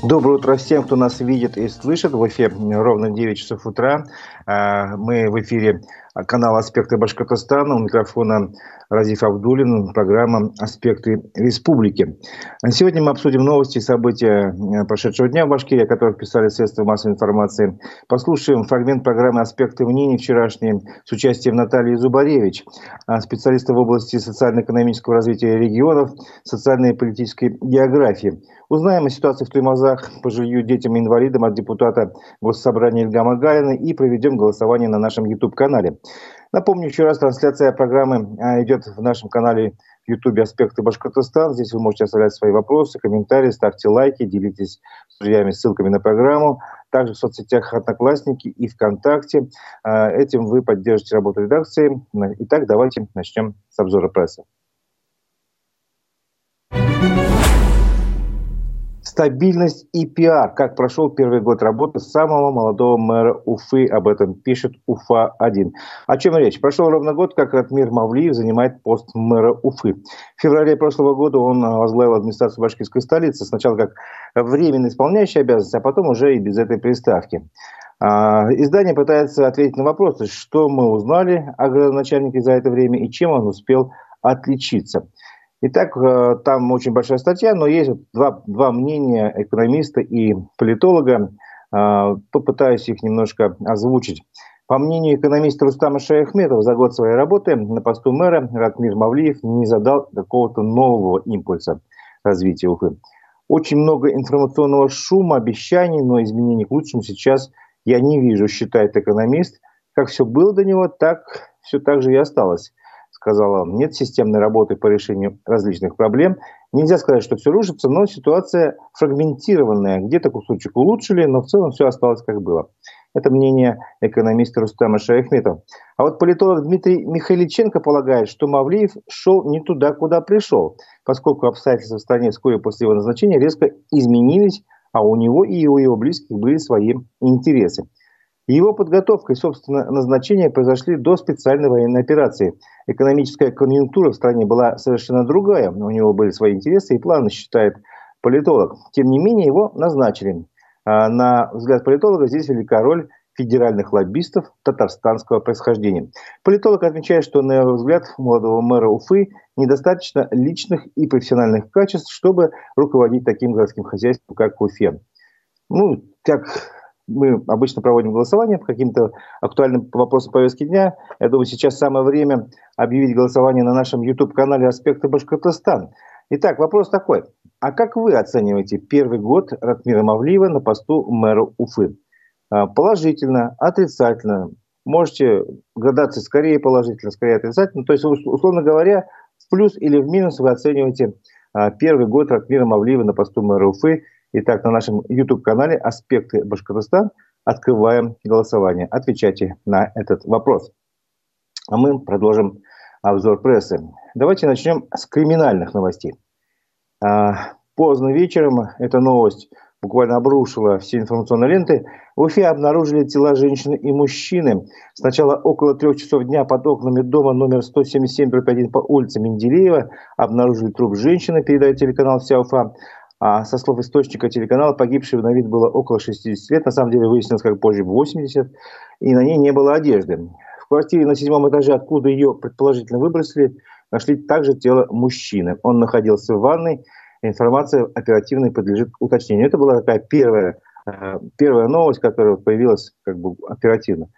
Доброе утро всем, кто нас видит и слышит. В эфире ровно 9 часов утра. А, мы в эфире канала «Аспекты Башкортостана». У микрофона Разиф Абдулин, программа «Аспекты республики». Сегодня мы обсудим новости и события э, прошедшего дня в Башкирии, о которых писали средства массовой информации. Послушаем фрагмент программы «Аспекты мнений» вчерашней с участием Натальи Зубаревич, а, специалиста в области социально-экономического развития регионов, социальной и политической географии. Узнаем о ситуации в Туймазах по жилью детям и инвалидам от депутата Госсобрания Ильгама Галина и проведем голосование на нашем YouTube-канале. Напомню еще раз, трансляция программы а, идет в нашем канале в YouTube «Аспекты Башкортостан». Здесь вы можете оставлять свои вопросы, комментарии, ставьте лайки, делитесь с друзьями ссылками на программу. Также в соцсетях «Одноклассники» и ВКонтакте. А, этим вы поддержите работу редакции. Итак, давайте начнем с обзора прессы. Стабильность и пиар. Как прошел первый год работы самого молодого мэра Уфы. Об этом пишет Уфа-1. О чем речь? Прошел ровно год, как Ратмир Мавлиев занимает пост мэра Уфы. В феврале прошлого года он возглавил администрацию башкирской столицы. Сначала как временно исполняющий обязанности, а потом уже и без этой приставки. А, издание пытается ответить на вопросы, что мы узнали о начальнике за это время и чем он успел отличиться. Итак, э, там очень большая статья, но есть два, два мнения экономиста и политолога. Э, попытаюсь их немножко озвучить. По мнению экономиста Рустама Шаяхметова, за год своей работы на посту мэра Ратмир Мавлиев не задал какого-то нового импульса развития Уфы. Очень много информационного шума, обещаний, но изменений к лучшему сейчас я не вижу, считает экономист. Как все было до него, так все так же и осталось сказала он, нет системной работы по решению различных проблем. Нельзя сказать, что все рушится, но ситуация фрагментированная. Где-то кусочек улучшили, но в целом все осталось как было. Это мнение экономиста Рустама Шаяхметова. А вот политолог Дмитрий Михайличенко полагает, что Мавлиев шел не туда, куда пришел, поскольку обстоятельства в стране вскоре после его назначения резко изменились, а у него и у его близких были свои интересы. Его подготовка и, собственно, назначение произошли до специальной военной операции. Экономическая конъюнктура в стране была совершенно другая, у него были свои интересы и планы, считает политолог. Тем не менее, его назначили. А на взгляд политолога здесь велика роль федеральных лоббистов татарстанского происхождения. Политолог отмечает, что, на его взгляд, молодого мэра Уфы недостаточно личных и профессиональных качеств, чтобы руководить таким городским хозяйством, как Уфе. Ну, как мы обычно проводим голосование по каким-то актуальным вопросам повестки дня. Я думаю, сейчас самое время объявить голосование на нашем YouTube-канале «Аспекты Башкортостан». Итак, вопрос такой. А как вы оцениваете первый год Ратмира Мавлиева на посту мэра Уфы? А, положительно, отрицательно? Можете градации скорее положительно, скорее отрицательно. То есть, условно говоря, в плюс или в минус вы оцениваете а, первый год Ратмира Мавлиева на посту мэра Уфы – Итак, на нашем YouTube-канале «Аспекты Башкортостан» открываем голосование. Отвечайте на этот вопрос. А мы продолжим обзор прессы. Давайте начнем с криминальных новостей. А, поздно вечером эта новость буквально обрушила все информационные ленты. В Уфе обнаружили тела женщины и мужчины. Сначала около трех часов дня под окнами дома номер 177-1 по улице Менделеева обнаружили труп женщины, передает телеканал «Вся Уфа». А со слов источника телеканала, погибшей на вид было около 60 лет, на самом деле выяснилось как позже 80, и на ней не было одежды. В квартире на седьмом этаже, откуда ее предположительно выбросили, нашли также тело мужчины. Он находился в ванной, информация оперативно подлежит уточнению. Это была такая первая, э, первая новость, которая появилась как бы оперативно.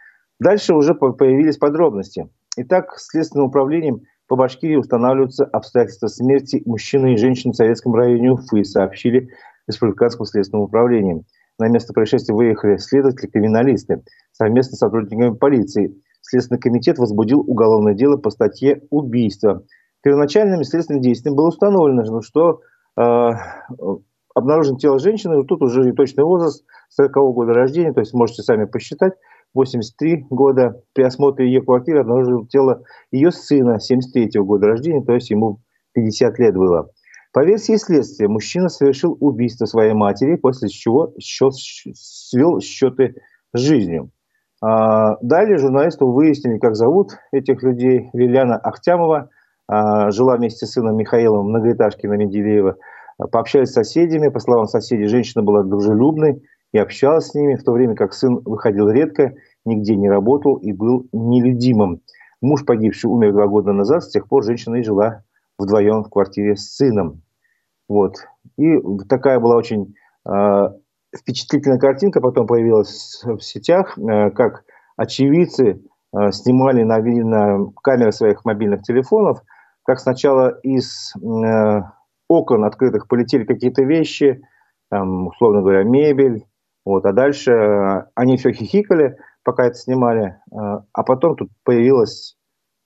Дальше уже появились подробности. Итак, Следственным управлением по Башкирии устанавливаются обстоятельства смерти мужчины и женщины в Советском районе Уфы, сообщили Республиканскому следственному управлению. На место происшествия выехали следователи-криминалисты совместно с сотрудниками полиции. Следственный комитет возбудил уголовное дело по статье «Убийство». Первоначальными следственными действиями было установлено, что э, обнаружено тело женщины, тут уже точный возраст, 40 -го года рождения, то есть можете сами посчитать, 83 года. При осмотре ее квартиры обнаружил тело ее сына 73 года рождения, то есть ему 50 лет было. По версии следствия, мужчина совершил убийство своей матери, после чего счет, свел счеты с жизнью. А, далее журналисты выяснили, как зовут этих людей. Лилиана Ахтямова а, жила вместе с сыном Михаилом в многоэтажке на Менделеева. Пообщались с соседями. По словам соседей, женщина была дружелюбной и общалась с ними, в то время как сын выходил редко, нигде не работал и был нелюдимым. Муж погибший умер два года назад, с тех пор женщина и жила вдвоем в квартире с сыном. Вот. И такая была очень э, впечатлительная картинка, потом появилась в сетях, э, как очевидцы э, снимали на, на камеры своих мобильных телефонов, как сначала из э, окон открытых полетели какие-то вещи, там, условно говоря, мебель, вот, а дальше э, они все хихикали, пока это снимали, э, а потом тут появилось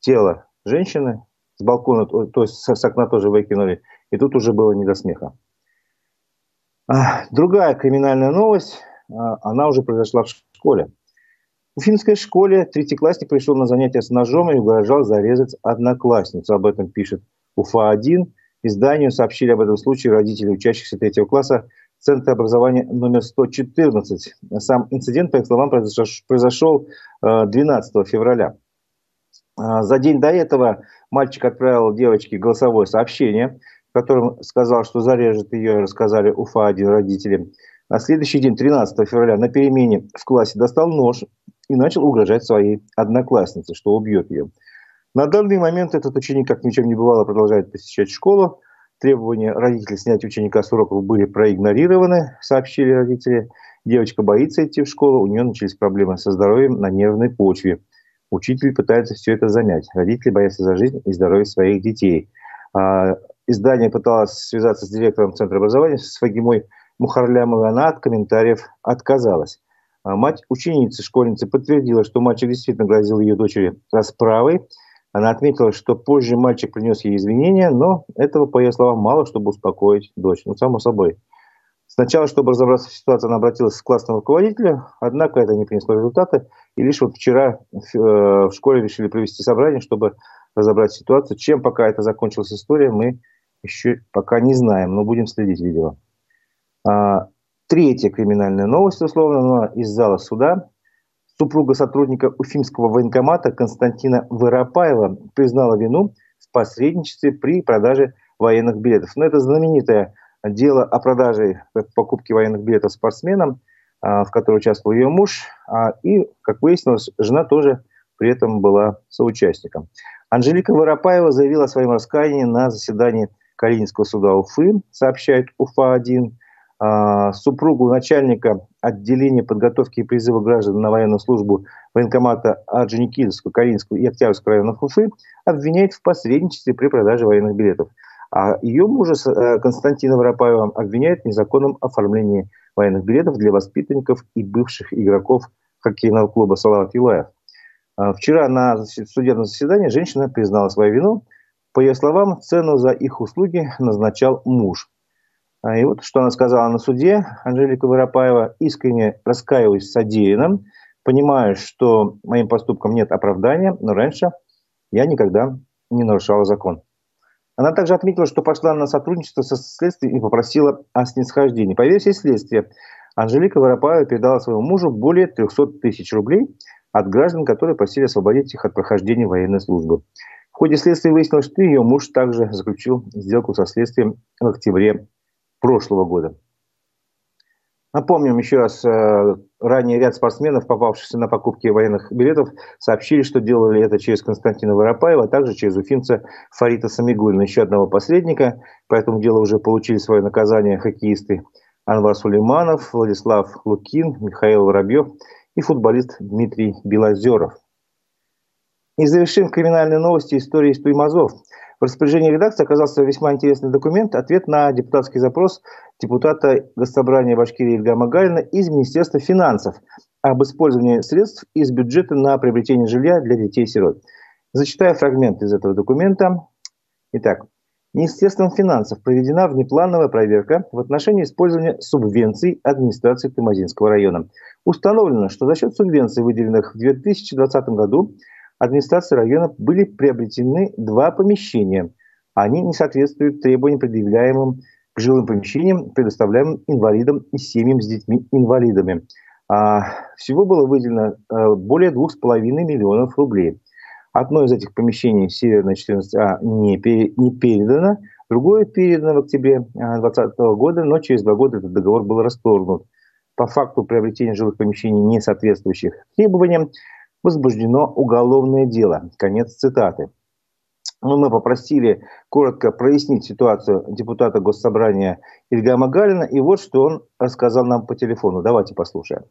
тело женщины с балкона, то есть с окна тоже выкинули, и тут уже было не до смеха. А, другая криминальная новость, а, она уже произошла в школе. В финской школе третий классник пришел на занятия с ножом и угрожал зарезать одноклассницу. Об этом пишет УФА-1. Изданию сообщили об этом случае родители учащихся третьего класса Центра образования номер 114. Сам инцидент, по их словам, произошел 12 э, февраля. А, за день до этого мальчик отправил девочке голосовое сообщение, в котором сказал, что зарежет ее, рассказали УФА-1 родители. На следующий день, 13 февраля, на перемене в классе достал нож и начал угрожать своей однокласснице, что убьет ее. На данный момент этот ученик, как ни чем не бывало, продолжает посещать школу. Требования родителей снять ученика с уроков были проигнорированы, сообщили родители. Девочка боится идти в школу, у нее начались проблемы со здоровьем на нервной почве. Учитель пытается все это замять. Родители боятся за жизнь и здоровье своих детей. А, издание пыталось связаться с директором Центра образования, с Фагимой Мухарлямовой. Она от комментариев отказалась. А мать ученицы, школьницы, подтвердила, что мальчик действительно грозил ее дочери расправой. Она отметила, что позже мальчик принес ей извинения, но этого, по ее словам, мало, чтобы успокоить дочь. Ну, само собой. Сначала, чтобы разобраться в ситуации, она обратилась к классному руководителю, однако это не принесло результата. И лишь вот вчера э, в школе решили провести собрание, чтобы разобрать ситуацию. Чем пока это закончилась история, мы еще пока не знаем, но будем следить, видео. А, Третья криминальная новость, условно, но из зала суда. Супруга сотрудника Уфимского военкомата Константина Воропаева признала вину в посредничестве при продаже военных билетов. Но это знаменитое дело о продаже покупки военных билетов спортсменам, а, в которой участвовал ее муж. А, и, как выяснилось, жена тоже при этом была соучастником. Анжелика Воропаева заявила о своем раскаянии на заседании Калининского суда Уфы, сообщает Уфа-1. А, супругу начальника отделения подготовки и призыва граждан на военную службу военкомата Орджоникидзевского, Калининского и Октябрьского районов Уфы обвиняет в посредничестве при продаже военных билетов. А ее мужа э, Константина Воропаева обвиняют в незаконном оформлении военных билетов для воспитанников и бывших игроков хоккейного клуба «Салават Юлаев». А, вчера на судебном заседании женщина признала свою вину. По ее словам, цену за их услуги назначал муж – и вот что она сказала на суде, Анжелика Воропаева, искренне раскаиваюсь в содеянном, понимаю, что моим поступкам нет оправдания, но раньше я никогда не нарушала закон. Она также отметила, что пошла на сотрудничество со следствием и попросила о снисхождении. По версии следствия, Анжелика Воропаева передала своему мужу более 300 тысяч рублей от граждан, которые просили освободить их от прохождения военной службы. В ходе следствия выяснилось, что ее муж также заключил сделку со следствием в октябре прошлого года. Напомним еще раз, э, ранее ряд спортсменов, попавшихся на покупки военных билетов, сообщили, что делали это через Константина Воропаева, а также через уфимца Фарита Самигулина, еще одного посредника. По этому делу уже получили свое наказание хоккеисты Анвар Сулейманов, Владислав Лукин, Михаил Воробьев и футболист Дмитрий Белозеров. И завершим криминальные новости истории из Туймазов – в распоряжении редакции оказался весьма интересный документ, ответ на депутатский запрос депутата Госсобрания Башкирии Ильгама Галина из Министерства финансов об использовании средств из бюджета на приобретение жилья для детей-сирот. Зачитаю фрагмент из этого документа. Итак, Министерством финансов проведена внеплановая проверка в отношении использования субвенций администрации Тымазинского района. Установлено, что за счет субвенций, выделенных в 2020 году, администрации района были приобретены два помещения. Они не соответствуют требованиям, предъявляемым к жилым помещениям, предоставляемым инвалидам и семьям с детьми-инвалидами. А, всего было выделено а, более 2,5 миллионов рублей. Одно из этих помещений, Северное 14А, не, пере, не передано, Другое передано в октябре 2020 года, но через два года этот договор был расторгнут. По факту приобретения жилых помещений, не соответствующих требованиям, возбуждено уголовное дело. Конец цитаты. Ну, мы попросили коротко прояснить ситуацию депутата Госсобрания Ильгама Галина, и вот что он рассказал нам по телефону. Давайте послушаем.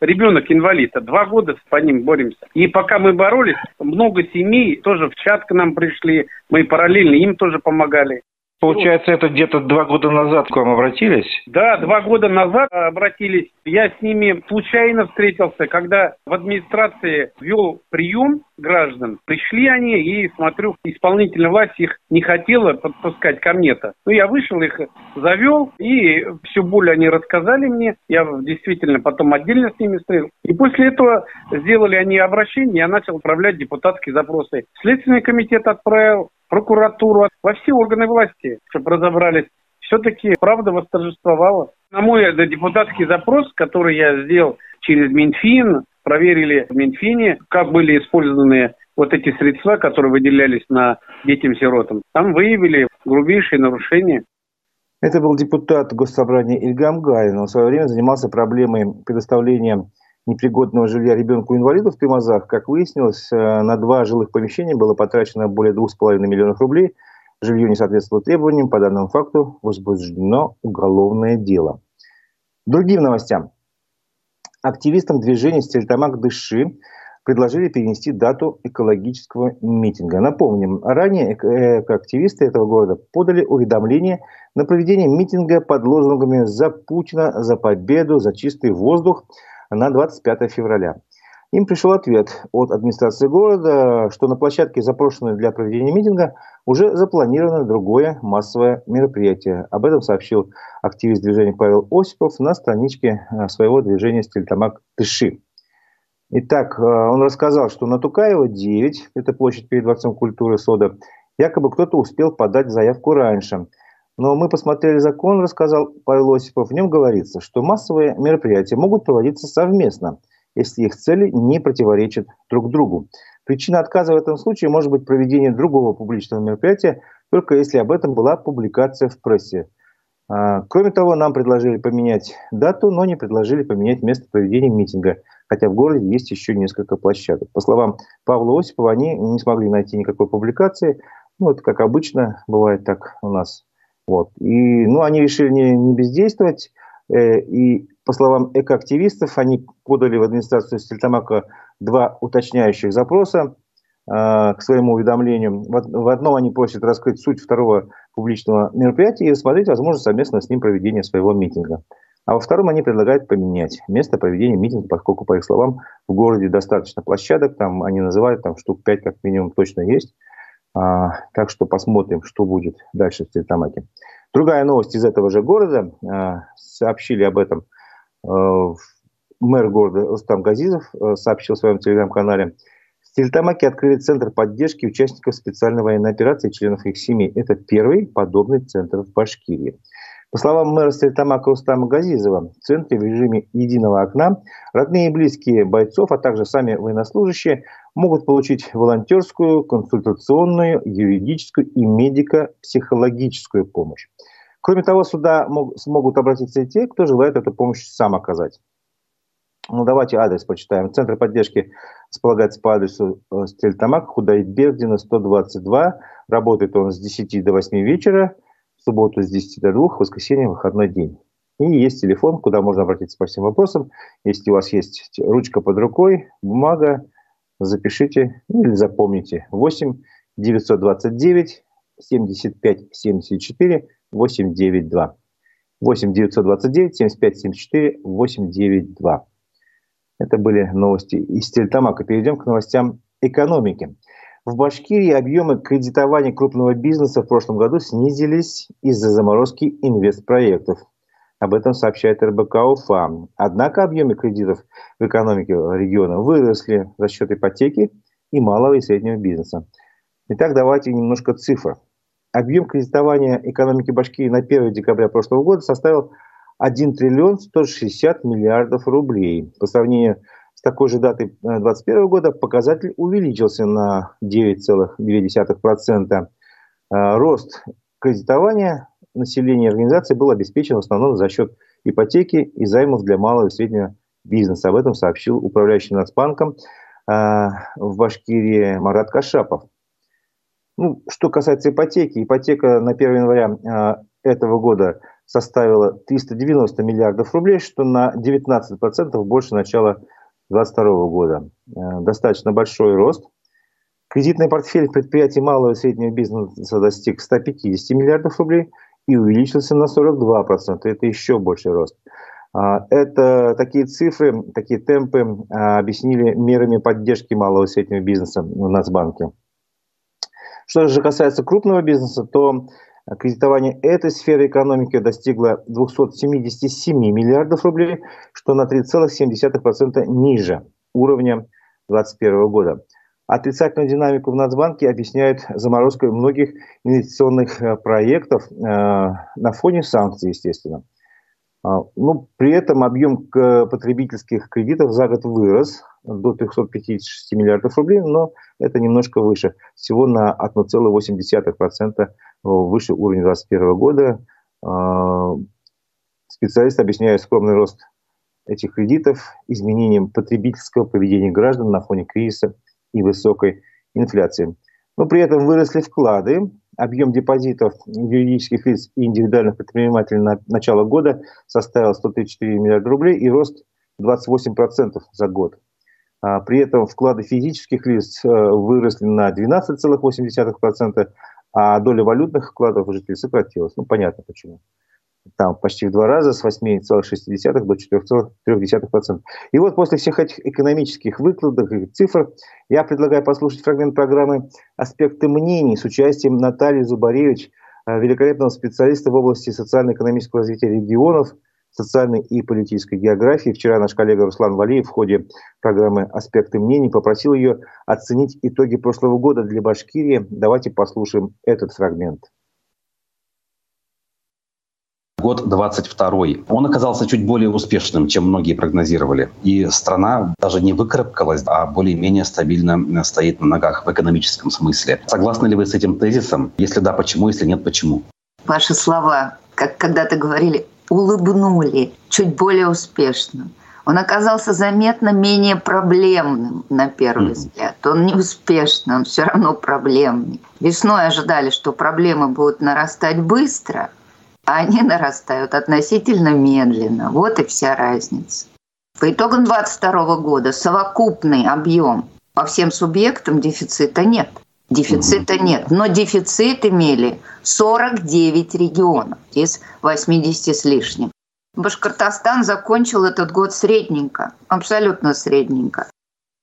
Ребенок инвалид, а два года по ним боремся. И пока мы боролись, много семей тоже в чат к нам пришли, мы параллельно им тоже помогали. Получается, это где-то два года назад к вам обратились? Да, два года назад обратились. Я с ними случайно встретился, когда в администрации вел прием граждан. Пришли они, и смотрю, исполнительная власть их не хотела подпускать ко мне-то. Ну, я вышел, их завел, и всю боль они рассказали мне. Я действительно потом отдельно с ними встретил. И после этого сделали они обращение, я начал отправлять депутатские запросы. Следственный комитет отправил, прокуратуру, во все органы власти, чтобы разобрались. Все-таки правда восторжествовала. На мой депутатский запрос, который я сделал через Минфин, проверили в Минфине, как были использованы вот эти средства, которые выделялись на детям-сиротам. Там выявили грубейшие нарушения. Это был депутат Госсобрания Ильгам Гаин. Он в свое время занимался проблемой предоставления непригодного жилья ребенку-инвалиду в Тымазах, как выяснилось, э, на два жилых помещения было потрачено более 2,5 миллионов рублей. Жилье не соответствовало требованиям. По данному факту возбуждено уголовное дело. Другим новостям. Активистам движения «Стельтамак Дыши» предложили перенести дату экологического митинга. Напомним, ранее активисты этого города подали уведомление на проведение митинга под лозунгами «За Путина», «За победу», «За чистый воздух», на 25 февраля. Им пришел ответ от администрации города, что на площадке, запрошенной для проведения митинга, уже запланировано другое массовое мероприятие. Об этом сообщил активист движения Павел Осипов на страничке э, своего движения «Стильтамак Тыши». Итак, э, он рассказал, что на Тукаева 9, это площадь перед Дворцом культуры Сода, якобы кто-то успел подать заявку раньше – но мы посмотрели закон, рассказал Павел Осипов. В нем говорится, что массовые мероприятия могут проводиться совместно, если их цели не противоречат друг другу. Причина отказа в этом случае может быть проведение другого публичного мероприятия, только если об этом была публикация в прессе. А, кроме того, нам предложили поменять дату, но не предложили поменять место проведения митинга, хотя в городе есть еще несколько площадок. По словам Павла Осипова, они не смогли найти никакой публикации. Ну, вот как обычно бывает так у нас вот. И, ну, они решили не, не бездействовать. Э, и, по словам экоактивистов, они подали в администрацию Стельтамака два уточняющих запроса э, к своему уведомлению. В, в одном они просят раскрыть суть второго публичного мероприятия и рассмотреть возможность совместно с ним проведения своего митинга. А во втором они предлагают поменять место проведения митинга, поскольку, по их словам, в городе достаточно площадок, там они называют, там штук 5 как минимум точно есть. А, так что посмотрим, что будет дальше в Стельтамаке. Другая новость из этого же города. А, сообщили об этом а, мэр города Рустам Газизов, сообщил в своем телеграм-канале. В Стельтамаке открыли центр поддержки участников специальной военной операции и членов их семей. Это первый подобный центр в Башкирии. По словам мэра Стельтамака Устама Газизова, в центре в режиме единого окна родные и близкие бойцов, а также сами военнослужащие могут получить волонтерскую, консультационную, юридическую и медико-психологическую помощь. Кроме того, сюда мог, смогут обратиться и те, кто желает эту помощь сам оказать. Ну, давайте адрес почитаем. Центр поддержки располагается по адресу э, Стельтамак, Худайбердина, 122. Работает он с 10 до 8 вечера в субботу с 10 до 2, в воскресенье выходной день. И есть телефон, куда можно обратиться по всем вопросам. Если у вас есть ручка под рукой, бумага, запишите или запомните. 8 929 75 74 892. 8 929 75 74 892. Это были новости из Тельтамака. Перейдем к новостям экономики. В Башкирии объемы кредитования крупного бизнеса в прошлом году снизились из-за заморозки инвестпроектов. Об этом сообщает РБК УФА. Однако объемы кредитов в экономике региона выросли за счет ипотеки и малого и среднего бизнеса. Итак, давайте немножко цифр. Объем кредитования экономики Башкирии на 1 декабря прошлого года составил 1 триллион 160 миллиардов рублей. По сравнению с такой же датой 2021 э, года показатель увеличился на 9,2%. Э, рост кредитование населения организации было обеспечено в основном за счет ипотеки и займов для малого и среднего бизнеса. Об этом сообщил управляющий Нацбанком э, в Башкирии Марат Кашапов. Ну, что касается ипотеки, ипотека на 1 января э, этого года составила 390 миллиардов рублей, что на 19% больше начала 2022 года. Э, достаточно большой рост. Кредитный портфель предприятий малого и среднего бизнеса достиг 150 миллиардов рублей и увеличился на 42%. Это еще больший рост. А, это такие цифры, такие темпы а, объяснили мерами поддержки малого и среднего бизнеса в Нацбанке. Что же касается крупного бизнеса, то кредитование этой сферы экономики достигло 277 миллиардов рублей, что на 3,7% ниже уровня 2021 года. Отрицательную динамику в Нацбанке объясняет заморозкой многих инвестиционных э, проектов э, на фоне санкций, естественно. А, ну, при этом объем потребительских кредитов за год вырос до 356 миллиардов рублей, но это немножко выше, всего на 1,8% выше уровня 2021 года. А, специалисты объясняют скромный рост этих кредитов изменением потребительского поведения граждан на фоне кризиса и высокой инфляции. Но при этом выросли вклады, Объем депозитов юридических лиц и индивидуальных предпринимателей на начало года составил 134 миллиарда рублей и рост 28% за год. А при этом вклады физических лиц э, выросли на 12,8%, а доля валютных вкладов жителей сократилась. Ну, понятно почему там почти в два раза, с 8,6 до 4,3%. И вот после всех этих экономических выкладок и цифр я предлагаю послушать фрагмент программы «Аспекты мнений» с участием Натальи Зубаревич, э, великолепного специалиста в области социально-экономического развития регионов, социальной и политической географии. Вчера наш коллега Руслан Валиев в ходе программы «Аспекты мнений» попросил ее оценить итоги прошлого года для Башкирии. Давайте послушаем этот фрагмент. Год 22 он оказался чуть более успешным, чем многие прогнозировали. И страна даже не выкарабкалась, а более-менее стабильно стоит на ногах в экономическом смысле. Согласны ли вы с этим тезисом? Если да, почему? Если нет, почему? Ваши слова, как когда-то говорили, улыбнули чуть более успешным. Он оказался заметно менее проблемным на первый mm-hmm. взгляд. Он не успешный, он все равно проблемный. Весной ожидали, что проблемы будут нарастать быстро, они нарастают относительно медленно. Вот и вся разница. По итогам 2022 года совокупный объем по всем субъектам дефицита нет. Дефицита нет. Но дефицит имели 49 регионов из 80 с лишним. Башкортостан закончил этот год средненько, абсолютно средненько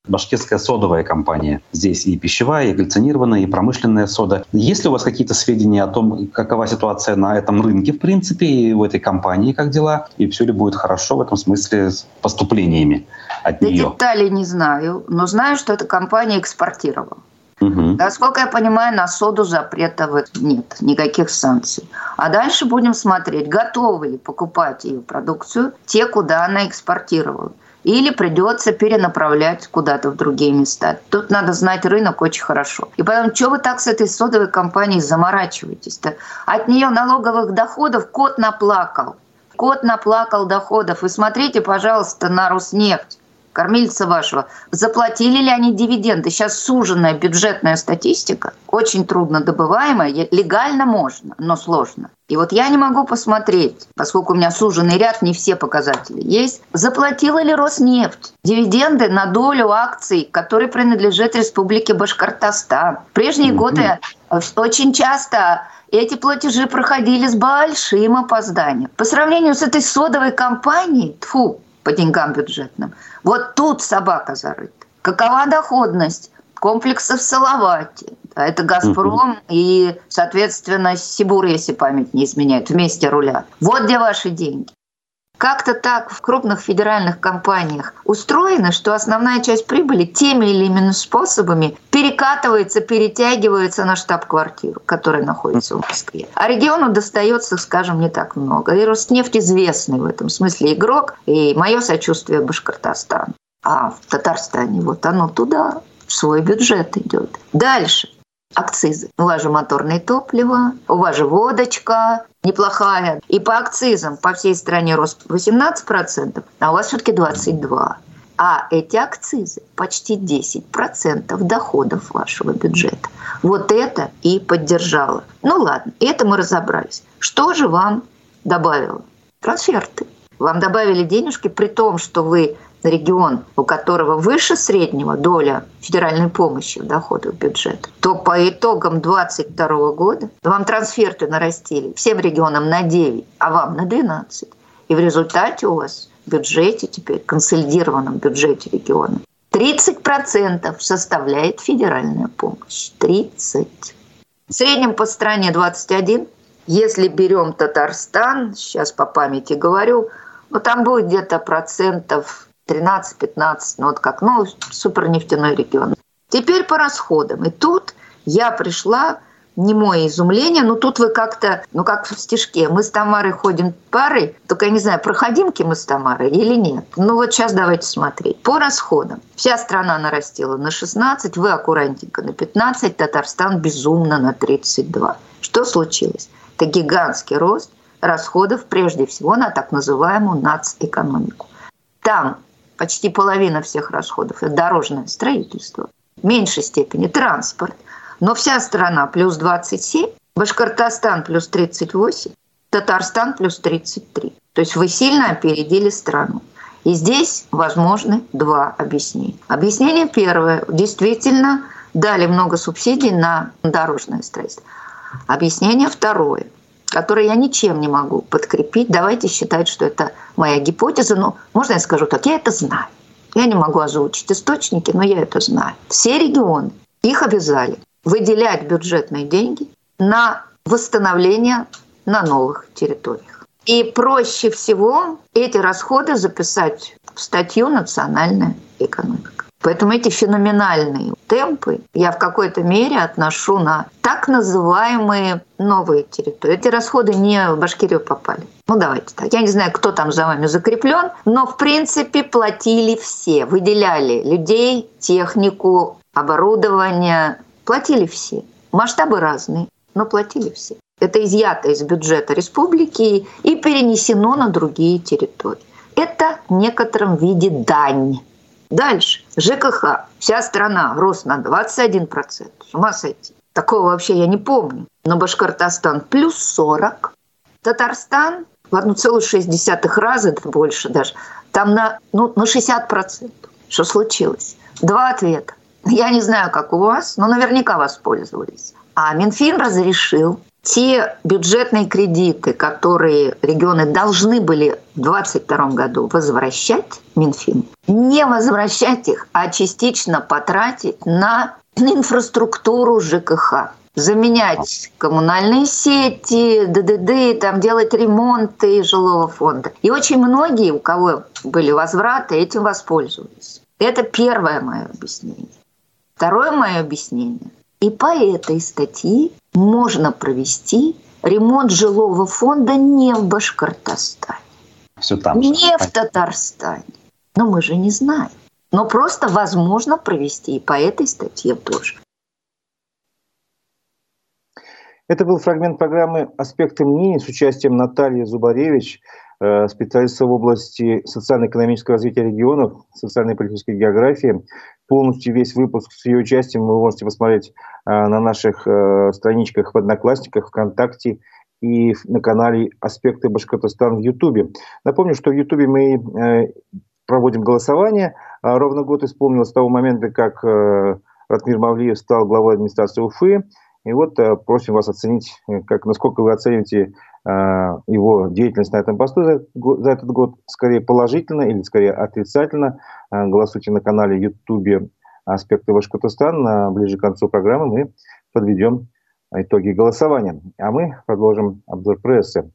башкирская содовая компания. Здесь и пищевая, и глицинированная, и промышленная сода. Есть ли у вас какие-то сведения о том, какова ситуация на этом рынке, в принципе, и в этой компании, как дела? И все ли будет хорошо в этом смысле с поступлениями от да нее? Деталей не знаю, но знаю, что эта компания экспортировала. Угу. Насколько я понимаю, на соду запретов нет, никаких санкций. А дальше будем смотреть, готовы ли покупать ее продукцию те, куда она экспортировала или придется перенаправлять куда-то в другие места. Тут надо знать рынок очень хорошо. И поэтому, что вы так с этой содовой компанией заморачиваетесь-то? От нее налоговых доходов кот наплакал. Кот наплакал доходов. И смотрите, пожалуйста, на Роснефть кормильца вашего, заплатили ли они дивиденды. Сейчас суженная бюджетная статистика, очень трудно добываемая, легально можно, но сложно. И вот я не могу посмотреть, поскольку у меня суженный ряд, не все показатели есть, заплатила ли Роснефть дивиденды на долю акций, которые принадлежат Республике Башкортостан. В прежние mm-hmm. годы очень часто эти платежи проходили с большим опозданием. По сравнению с этой содовой компанией, тфу, по деньгам бюджетным. Вот тут собака зарыта. Какова доходность комплексов Салавате? Это «Газпром» угу. и, соответственно, Сибур, если память не изменяет, вместе рулят. Вот где ваши деньги. Как-то так в крупных федеральных компаниях устроено, что основная часть прибыли теми или иными способами перекатывается, перетягивается на штаб-квартиру, которая находится в Москве. А региону достается, скажем, не так много. И Роснефть известный в этом смысле игрок, и мое сочувствие Башкортостану. А в Татарстане вот оно туда, в свой бюджет идет. Дальше. Акцизы. У вас же моторное топливо, у вас же водочка неплохая. И по акцизам по всей стране рост 18%, а у вас все-таки 22%. А эти акцизы почти 10% доходов вашего бюджета. Вот это и поддержало. Ну ладно, это мы разобрались. Что же вам добавило? Трансферты. Вам добавили денежки при том, что вы регион, у которого выше среднего доля федеральной помощи в доходах бюджета, то по итогам 2022 года вам трансферты нарастили всем регионам на 9, а вам на 12. И в результате у вас в бюджете теперь, консолидированном бюджете региона, 30% составляет федеральная помощь. 30. В среднем по стране 21. Если берем Татарстан, сейчас по памяти говорю, ну там будет где-то процентов 13-15, ну вот как, ну, супернефтяной регион. Теперь по расходам. И тут я пришла, не мое изумление, но тут вы как-то, ну как в стишке, мы с Тамарой ходим парой, только я не знаю, проходимки мы с Тамарой или нет. Ну вот сейчас давайте смотреть. По расходам. Вся страна нарастила на 16, вы аккуратненько на 15, Татарстан безумно на 32. Что случилось? Это гигантский рост расходов прежде всего на так называемую нацэкономику. Там почти половина всех расходов – это дорожное строительство, в меньшей степени транспорт. Но вся страна плюс 27, Башкортостан плюс 38, Татарстан плюс 33. То есть вы сильно опередили страну. И здесь возможны два объяснения. Объяснение первое. Действительно дали много субсидий на дорожное строительство. Объяснение второе которые я ничем не могу подкрепить. Давайте считать, что это моя гипотеза. Но можно я скажу так, я это знаю. Я не могу озвучить источники, но я это знаю. Все регионы, их обязали выделять бюджетные деньги на восстановление на новых территориях. И проще всего эти расходы записать в статью «Национальная экономика». Поэтому эти феноменальные темпы я в какой-то мере отношу на так называемые новые территории. Эти расходы не в Башкирию попали. Ну, давайте так. Я не знаю, кто там за вами закреплен, но, в принципе, платили все. Выделяли людей, технику, оборудование. Платили все. Масштабы разные, но платили все. Это изъято из бюджета республики и перенесено на другие территории. Это в некотором виде дань Дальше. ЖКХ. Вся страна. Рост на 21%. С ума сойти. Такого вообще я не помню. Но Башкортостан плюс 40. Татарстан в 1,6 раза, это больше даже, там на, ну, на 60%. Что случилось? Два ответа. Я не знаю, как у вас, но наверняка воспользовались. А Минфин разрешил те бюджетные кредиты, которые регионы должны были в 2022 году возвращать Минфин, не возвращать их, а частично потратить на инфраструктуру ЖКХ заменять коммунальные сети, ДДД, там делать ремонты жилого фонда. И очень многие, у кого были возвраты, этим воспользовались. Это первое мое объяснение. Второе мое объяснение. И по этой статье можно провести ремонт жилого фонда не в Башкортостане, Все там не же. в Татарстане. Но мы же не знаем. Но просто возможно провести и по этой статье тоже. Это был фрагмент программы «Аспекты мнений» с участием Натальи Зубаревич, э, специалиста в области социально-экономического развития регионов, социальной и политической географии. Полностью весь выпуск с ее участием вы можете посмотреть э, на наших э, страничках в Одноклассниках, ВКонтакте и на канале «Аспекты Башкортостана» в Ютубе. Напомню, что в Ютубе мы э, проводим голосование. А ровно год исполнилось с того момента, как Ратмир Мавлиев стал главой администрации Уфы. И вот просим вас оценить, как, насколько вы оцените его деятельность на этом посту за, этот год, скорее положительно или скорее отрицательно. Э, голосуйте на канале YouTube «Аспекты Башкортостана». Ближе к концу программы мы подведем итоги голосования. А мы продолжим обзор прессы.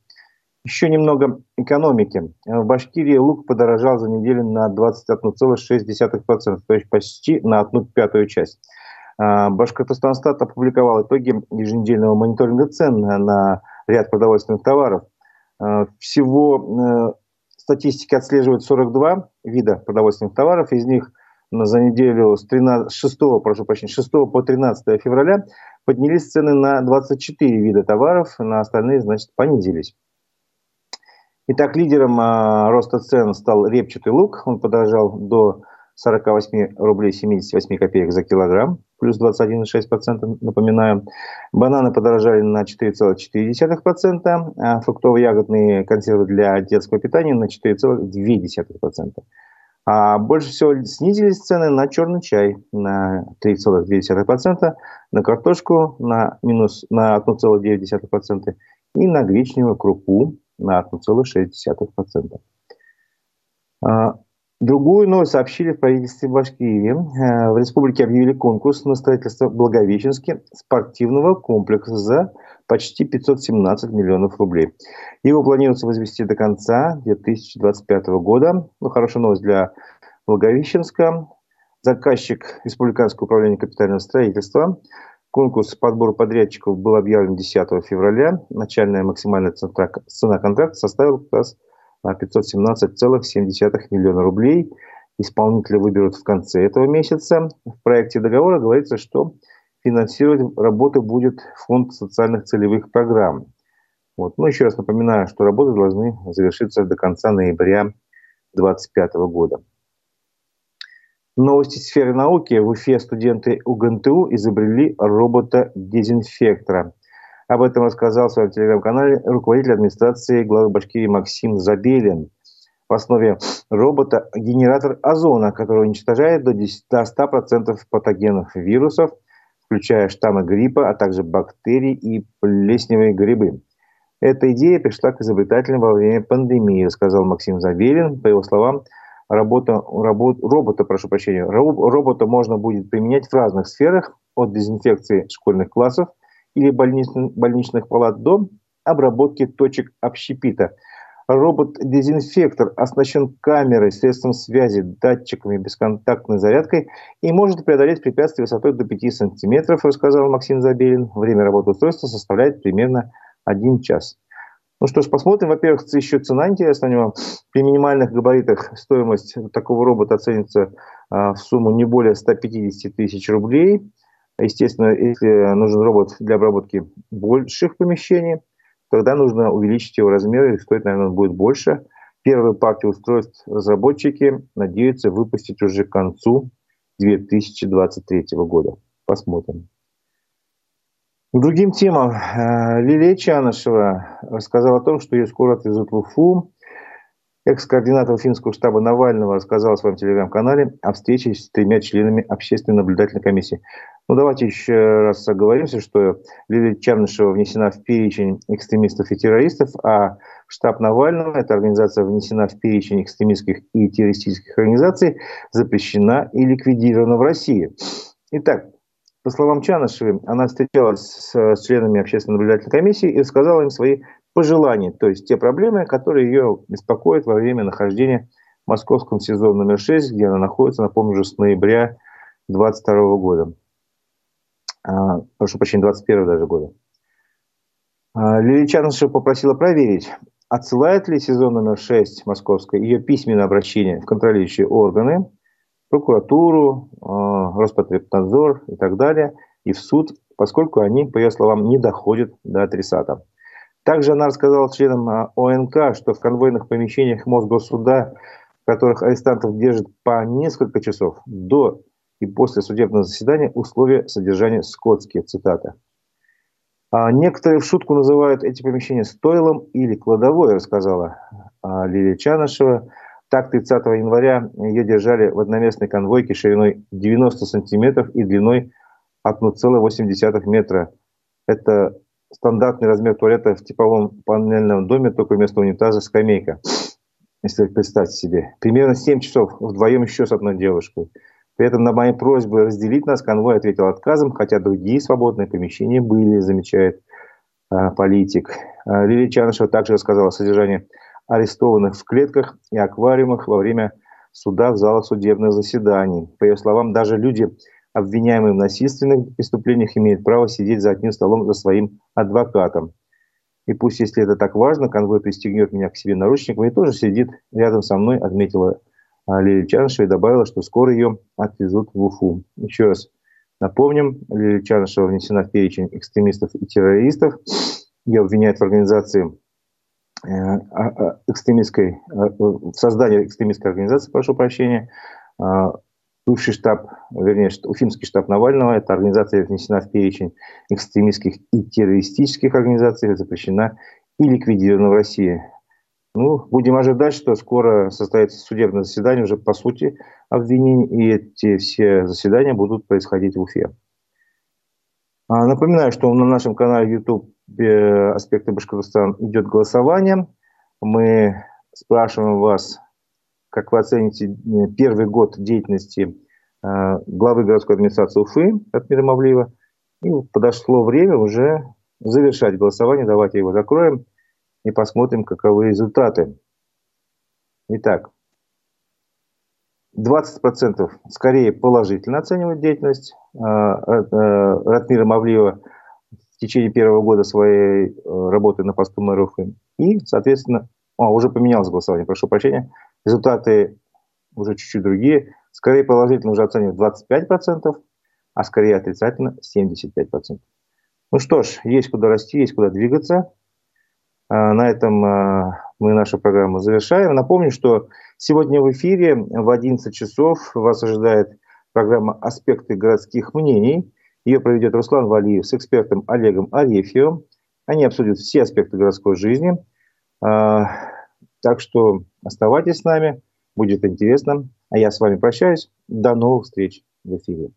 Еще немного экономики. В Башкирии лук подорожал за неделю на 21,6%, то есть почти на одну пятую часть. Э, Башкортостан-Стат опубликовал итоги еженедельного мониторинга цен на ряд продовольственных товаров. Э, всего статистики отслеживают 42 вида продовольственных товаров. Из них за неделю с 13, 6, прошу прощения, 6 по 13 февраля поднялись цены на 24 вида товаров, на остальные, значит, понизились. Итак, лидером а, роста цен стал репчатый лук. Он подорожал до 48 рублей 78 копеек за килограмм, плюс 21,6%, напоминаю. Бананы подорожали на 4,4%, а фруктово-ягодные консервы для детского питания на 4,2%. А больше всего снизились цены на черный чай на 3,2%, на картошку на минус на 1,9% и на гречневую крупу на 1,6%. Другую новость сообщили в правительстве Башкирии. Э, в республике объявили конкурс на строительство в Благовещенске спортивного комплекса за почти 517 миллионов рублей. Его планируется возвести до конца 2025 года. Ну, хорошая новость для Благовещенска. Заказчик Республиканского управления капитального строительства Конкурс по подбору подрядчиков был объявлен 10 февраля. Начальная максимальная цена контракта составила как раз 517,7 миллиона рублей. Исполнители выберут в конце этого месяца. В проекте договора говорится, что финансировать работы будет фонд социальных целевых программ. Вот. Но еще раз напоминаю, что работы должны завершиться до конца ноября 2025 года. Новости сферы науки. В Уфе студенты УГНТУ изобрели робота-дезинфектора. Об этом рассказал в своем телеграм-канале руководитель администрации главы Башкирии Максим Забелин. В основе робота генератор озона, который уничтожает до, 10, до 100% патогенов вирусов, включая штаммы гриппа, а также бактерий и плесневые грибы. Эта идея пришла к изобретателям во время пандемии, рассказал Максим Забелин. По его словам, работа, работ, робота, прошу прощения, робота можно будет применять в разных сферах, от дезинфекции школьных классов или больничных, палат до обработки точек общепита. Робот-дезинфектор оснащен камерой, средством связи, датчиками, бесконтактной зарядкой и может преодолеть препятствия высотой до 5 сантиметров, рассказал Максим Забелин. Время работы устройства составляет примерно 1 час. Ну что ж, посмотрим. Во-первых, еще цена интересна у. При минимальных габаритах стоимость такого робота оценится а, в сумму не более 150 тысяч рублей. Естественно, если нужен робот для обработки больших помещений, тогда нужно увеличить его размеры, и стоить, наверное, он будет больше. Первую партию устройств разработчики надеются выпустить уже к концу 2023 года. Посмотрим. Другим темам. Э, Лилия Чанышева рассказала о том, что ее скоро отвезут в Уфу. Экс-координатор финского штаба Навального рассказал в своем телеграм-канале о встрече с тремя членами общественной наблюдательной комиссии. Ну, давайте еще раз оговоримся, что Лилия Чанышева внесена в перечень экстремистов и террористов, а штаб Навального, эта организация внесена в перечень экстремистских и террористических организаций, запрещена и ликвидирована в России. Итак, по словам Чанышевой, она встречалась с членами общественной наблюдательной комиссии и сказала им свои пожелания, то есть те проблемы, которые ее беспокоят во время нахождения в московском СИЗО номер 6, где она находится, напомню, уже с ноября 2022 года. А, прошу прощения, 21 даже года. А, Лилия Чанышева попросила проверить, отсылает ли СИЗО номер 6 московское ее письменное обращение в контролирующие органы, прокуратуру, а, Роспотребнадзор и так далее, и в суд, поскольку они, по ее словам, не доходят до адресата. Также она рассказала членам ОНК, что в конвойных помещениях Мосгоссуда, в которых арестантов держат по несколько часов, до и после судебного заседания условия содержания скотские, цитата. А некоторые в шутку называют эти помещения стойлом или кладовой, рассказала Лилия Чанышева. Так, 30 января ее держали в одноместной конвойке шириной 90 сантиметров и длиной от 1,8 метра. Это стандартный размер туалета в типовом панельном доме, только вместо унитаза скамейка. Если представьте себе. Примерно 7 часов вдвоем еще с одной девушкой. При этом на мои просьбы разделить нас конвой ответил отказом, хотя другие свободные помещения были, замечает э, политик. Э, Лилия Чанышева также рассказала о содержании арестованных в клетках и аквариумах во время суда в залах судебных заседаний. По ее словам, даже люди, обвиняемые в насильственных преступлениях, имеют право сидеть за одним столом за своим адвокатом. И пусть, если это так важно, конвой пристегнет меня к себе наручником и тоже сидит рядом со мной, отметила Лилия Чаншева и добавила, что скоро ее отвезут в Уфу. Еще раз Напомним, Лилия Чанышева внесена в перечень экстремистов и террористов. Ее обвиняют в организации э, а, а, экстремистской, э, в создании экстремистской организации, прошу прощения. А, бывший штаб, вернее, Уфимский штаб Навального, эта организация внесена в перечень экстремистских и террористических организаций, запрещена и ликвидирована в России. Ну, будем ожидать, что скоро состоится судебное заседание уже по сути обвинений, и эти все заседания будут происходить в Уфе. А, напоминаю, что на нашем канале YouTube «Аспекты Башкортостана» идет голосование. Мы спрашиваем вас, как вы оцените э, первый год деятельности э, главы городской администрации Уфы Ратмира Мавлиева. И подошло время уже завершать голосование. Давайте его закроем и посмотрим, каковы результаты. Итак, 20% скорее положительно оценивают деятельность э, э, Ратмира Мавлиева в течение первого года своей э, работы на посту мэра Уфы. И, соответственно, а, уже поменялось голосование, прошу прощения, результаты уже чуть-чуть другие. Скорее положительно уже оценивают 25%, а скорее отрицательно 75%. Ну что ж, есть куда расти, есть куда двигаться. А, на этом а, мы нашу программу завершаем. Напомню, что сегодня в эфире в 11 часов вас ожидает программа «Аспекты городских мнений». Ее проведет Руслан Валиев с экспертом Олегом Арефьевым. Они обсудят все аспекты городской жизни. А, так что оставайтесь с нами, будет интересно. А я с вами прощаюсь. До новых встреч в эфире.